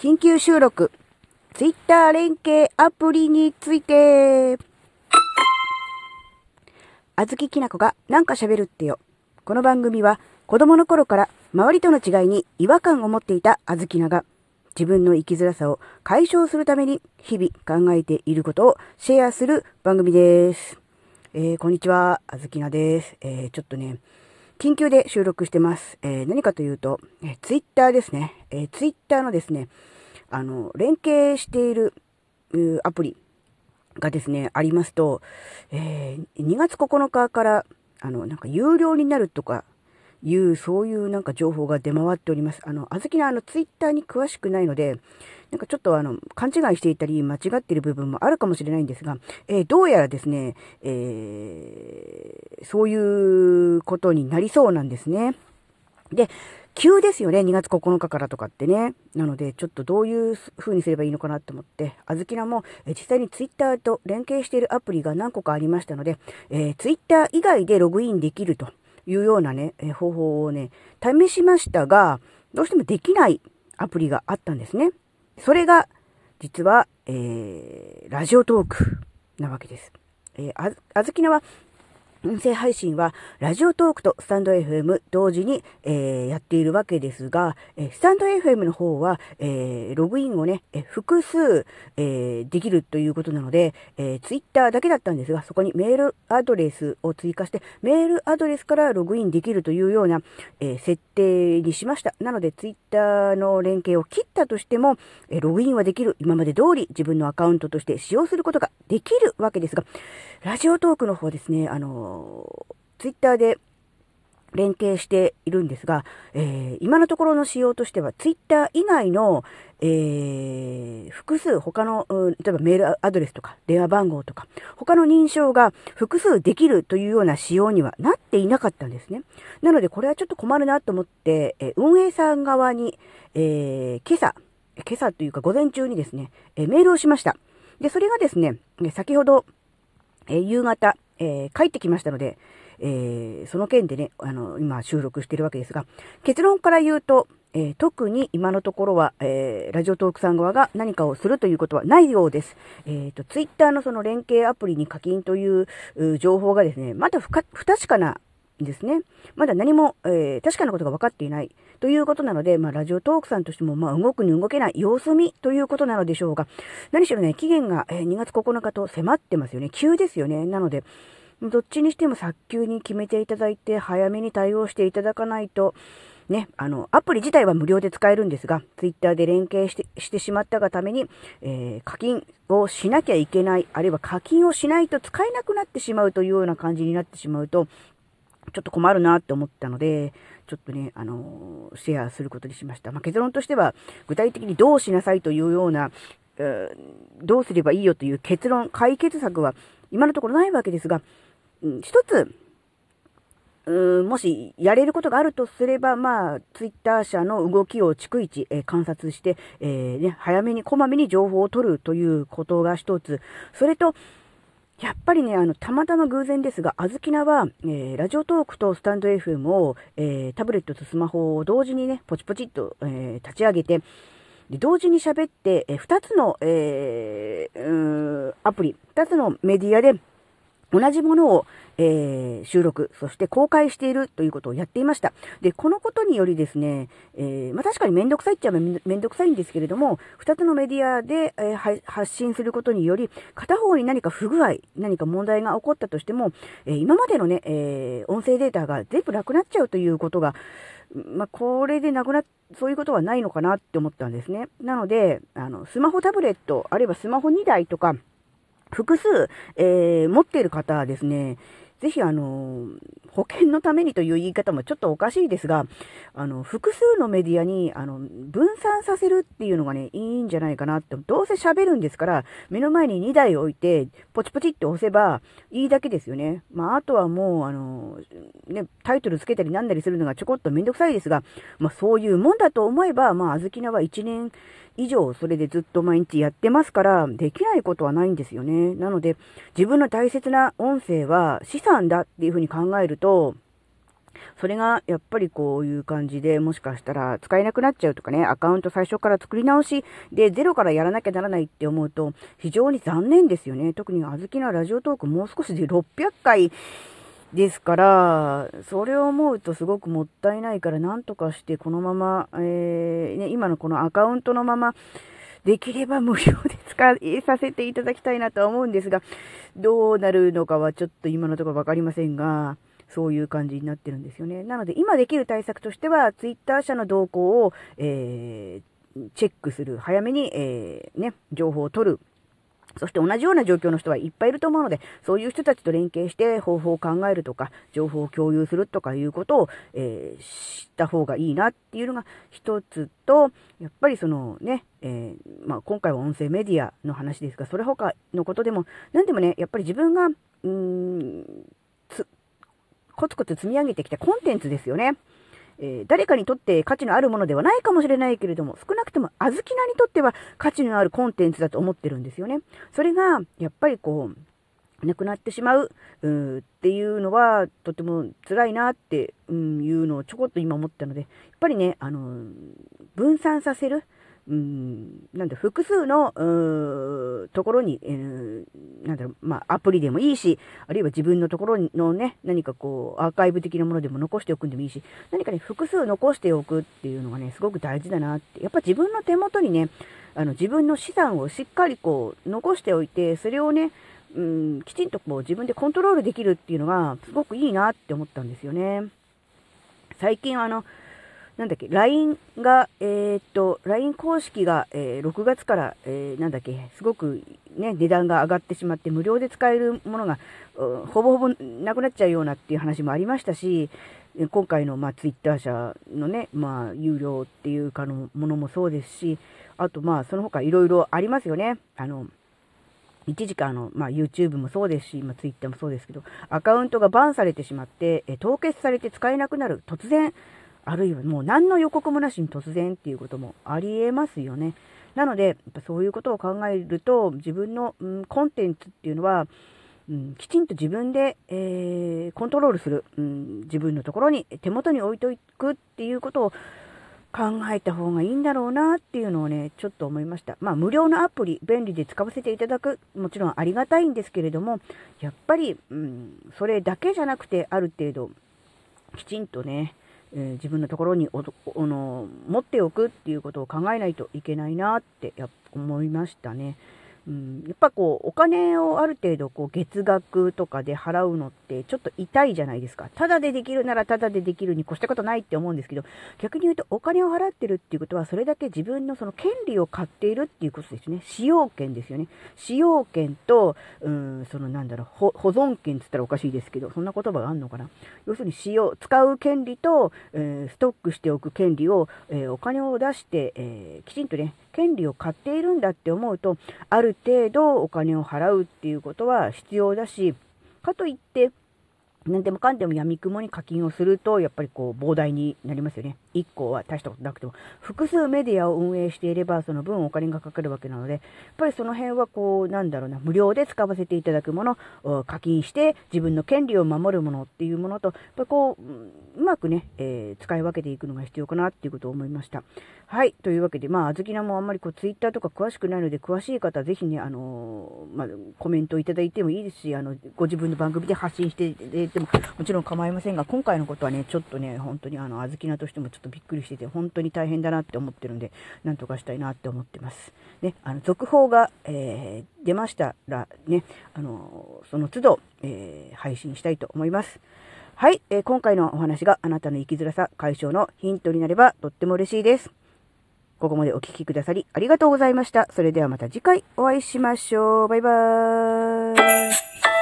緊急収録、ツイッター連携アプリについて、あずききなこがなんか喋るってよ。この番組は子供の頃から周りとの違いに違和感を持っていたあずきなが自分の生きづらさを解消するために日々考えていることをシェアする番組です。えー、こんにちは、あずきなです。えー、ちょっとね、緊急で収録してます。えー、何かというと、えー、ツイッターですね。えー、ツイッターのですね、あの、連携しているアプリがですね、ありますと、えー、2月9日から、あの、なんか有料になるとかいう、そういうなんか情報が出回っております。あの、あずきのあの、ツイッターに詳しくないので、なんかちょっとあの、勘違いしていたり、間違っている部分もあるかもしれないんですが、えー、どうやらですね、えー、そういうことになりそうなんですね。で、急ですよね、2月9日からとかってね。なので、ちょっとどういう風にすればいいのかなと思って、あずきらも、実際にツイッターと連携しているアプリが何個かありましたので、えー、ツイッター以外でログインできるというようなね、え方法をね、試しましたが、どうしてもできないアプリがあったんですね。それが、実は、えー、ラジオトークなわけです。えー、あ、あずきなは、音声配信は、ラジオトークとスタンド FM 同時に、えー、やっているわけですが、えー、スタンド FM の方は、えー、ログインをね、え複数、えできるということなので、えー、ツイッターだけだったんですが、そこにメールアドレスを追加して、メールアドレスからログインできるというような、え設定にしました。なので、ツイッターの連携を切ったとしても、えログインはできる。今まで通り自分のアカウントとして使用することができるわけですが、ラジオトークの方ですね、あの、ツイッターで連携しているんですが、えー、今のところの仕様としては、ツイッター以外の、えー、複数他の、例えばメールアドレスとか電話番号とか、他の認証が複数できるというような仕様にはなっていなかったんですね。なので、これはちょっと困るなと思って、えー、運営さん側に、えー、今朝、今朝というか午前中にですね、えメールをしました。で、それがですね、先ほど、え夕方、えー、帰ってきましたので、えー、その件でね、あの、今収録してるわけですが、結論から言うと、えー、特に今のところは、えー、ラジオトークさん側が何かをするということはないようです。えっ、ー、と、ツイッターのその連携アプリに課金という情報がですね、まだ不確かなですね。まだ何も、えー、確かなことが分かっていないということなので、まあ、ラジオトークさんとしても、まあ、動くに動けない様子見ということなのでしょうが、何しろね、期限が、えー、2月9日と迫ってますよね。急ですよね。なので、どっちにしても早急に決めていただいて、早めに対応していただかないと、ね、あの、アプリ自体は無料で使えるんですが、ツイッターで連携してしてしまったがために、えー、課金をしなきゃいけない、あるいは課金をしないと使えなくなってしまうというような感じになってしまうと、ちょっと困るなって思ったので、ちょっとね、あのシェアすることにしました。まあ、結論としては、具体的にどうしなさいというような、どうすればいいよという結論、解決策は今のところないわけですが、うん、一つ、うもしやれることがあるとすれば、まあ、ツイッター社の動きを逐一、えー、観察して、えー、ね、早めにこまめに情報を取るということが一つ。それと、やっぱりね、あの、たまたま偶然ですが、あずきなは、えー、ラジオトークとスタンド FM を、えー、タブレットとスマホを同時にね、ポチポチっと、えー、立ち上げて、で同時に喋って、えー、2つの、えー、アプリ、2つのメディアで同じものを、えー、収録、そして公開しているということをやっていました。で、このことによりですね、えー、まあ、確かにめんどくさいっちゃめんどくさいんですけれども、二つのメディアで、えー、発信することにより、片方に何か不具合、何か問題が起こったとしても、え今までのね、え音声データが全部なくなっちゃうということが、まあ、これでなくなっ、そういうことはないのかなって思ったんですね。なので、あの、スマホタブレット、あるいはスマホ2台とか、複数、えー、持っている方はですね、ぜひあの、保険のためにという言い方もちょっとおかしいですが、あの、複数のメディアに、あの、分散させるっていうのがね、いいんじゃないかなって。どうせ喋るんですから、目の前に2台置いて、ポチポチって押せばいいだけですよね。まあ、あとはもう、あの、ね、タイトルつけたりなんだりするのがちょこっとめんどくさいですが、まあ、そういうもんだと思えば、まあ、あずきなは1年以上それでずっと毎日やってますから、できないことはないんですよね。なので、自分の大切な音声は資産だっていうふうに考えると、それがやっぱりこういう感じでもしかしたら使えなくなっちゃうとかね、アカウント最初から作り直しでゼロからやらなきゃならないって思うと非常に残念ですよね。特にあずきのラジオトークもう少しで600回ですから、それを思うとすごくもったいないから、なんとかしてこのまま、えー、ね、今のこのアカウントのまま、できれば無料で使えさせていただきたいなとは思うんですが、どうなるのかはちょっと今のところわかりませんが、そういう感じになってるんですよね。なので、今できる対策としては、ツイッター社の動向を、えー、チェックする、早めに、えー、ね、情報を取る。そして同じような状況の人はいっぱいいると思うので、そういう人たちと連携して方法を考えるとか、情報を共有するとかいうことを、えー、知った方がいいなっていうのが一つと、やっぱりそのね、えー、まあ、今回は音声メディアの話ですが、それ他のことでも、何でもね、やっぱり自分が、うーん、コツコツ積み上げてきたコンテンツですよね。えー、誰かにとって価値のあるものではないかもしれないけれども、少なくともあずきなにとっては価値のあるコンテンツだと思ってるんですよね。それが、やっぱりこう、なくなってしまううっていうのはとても辛いなって、うん、いうのをちょこっと今思ったので、やっぱりね、あの、分散させる。うん、なんだ、複数の、ところに、えー、なんだろう、まあ、アプリでもいいし、あるいは自分のところのね、何かこう、アーカイブ的なものでも残しておくんでもいいし、何かね、複数残しておくっていうのがね、すごく大事だなって。やっぱ自分の手元にね、あの、自分の資産をしっかりこう、残しておいて、それをね、うん、きちんとこう、自分でコントロールできるっていうのが、すごくいいなって思ったんですよね。最近あの、なんだっけ、LINE が、えー、っと、LINE 公式が、えー、6月から、えー、なんだっけ、すごくね、値段が上がってしまって、無料で使えるものが、ほぼほぼなくなっちゃうようなっていう話もありましたし、今回の、まあ、ツイッター社のね、まあ、有料っていうかのものもそうですし、あと、まあ、その他いろいろありますよね。あの、一時間の、まあ、YouTube もそうですし、まあ、Twitter もそうですけど、アカウントがバンされてしまって、え凍結されて使えなくなる。突然、あるいはもう何の予告もなしに突然っていうこともありえますよね。なので、やっぱそういうことを考えると、自分の、うん、コンテンツっていうのは、うん、きちんと自分で、えー、コントロールする、うん、自分のところに、手元に置いとくっていうことを考えた方がいいんだろうなっていうのをね、ちょっと思いました。まあ、無料のアプリ、便利で使わせていただく、もちろんありがたいんですけれども、やっぱり、うん、それだけじゃなくて、ある程度、きちんとね、えー、自分のところにおの持っておくっていうことを考えないといけないなってや思いましたね。うん、やっぱこう、お金をある程度こう月額とかで払うのってちょっと痛いじゃないですか。ただでできるならただでできるに越したことないって思うんですけど、逆に言うとお金を払ってるっていうことはそれだけ自分のその権利を買っているっていうことですね。使用権ですよね。使用権と、うん、そのなんだろう、保存権って言ったらおかしいですけど、そんな言葉があるのかな。要するに使用、使う権利と、えー、ストックしておく権利を、えー、お金を出して、えー、きちんとね、権利を買っているんだって思うと、ある程度お金を払うっていうことは必要だし、かといって、何でもかんでも闇雲に課金をすると、やっぱりこう、膨大になりますよね。1個は大したことなくても、複数メディアを運営していれば、その分お金がかかるわけなので、やっぱりその辺はこう、なんだろうな、無料で使わせていただくもの、課金して自分の権利を守るものっていうものと、やっぱこう、うまくね、えー、使い分けていくのが必要かなっていうことを思いました。はい。というわけで、まあ、あずきなもあんまりこう、ツイッターとか詳しくないので、詳しい方はぜひね、あのー、まあ、コメントいただいてもいいですし、あの、ご自分の番組で発信していただいても、もちろん構いませんが、今回のことはね、ちょっとね、本当にあの、あずきなとしてもちょっとびっくりしてて、本当に大変だなって思ってるんで、なんとかしたいなって思ってます。ね、あの、続報が、えー、出ましたら、ね、あのその都度、えー、配信したいと思います。はい、えー、今回のお話があなたの生きづらさ解消のヒントになればとっても嬉しいです。ここまでお聴きくださりありがとうございました。それではまた次回お会いしましょう。バイバーイ。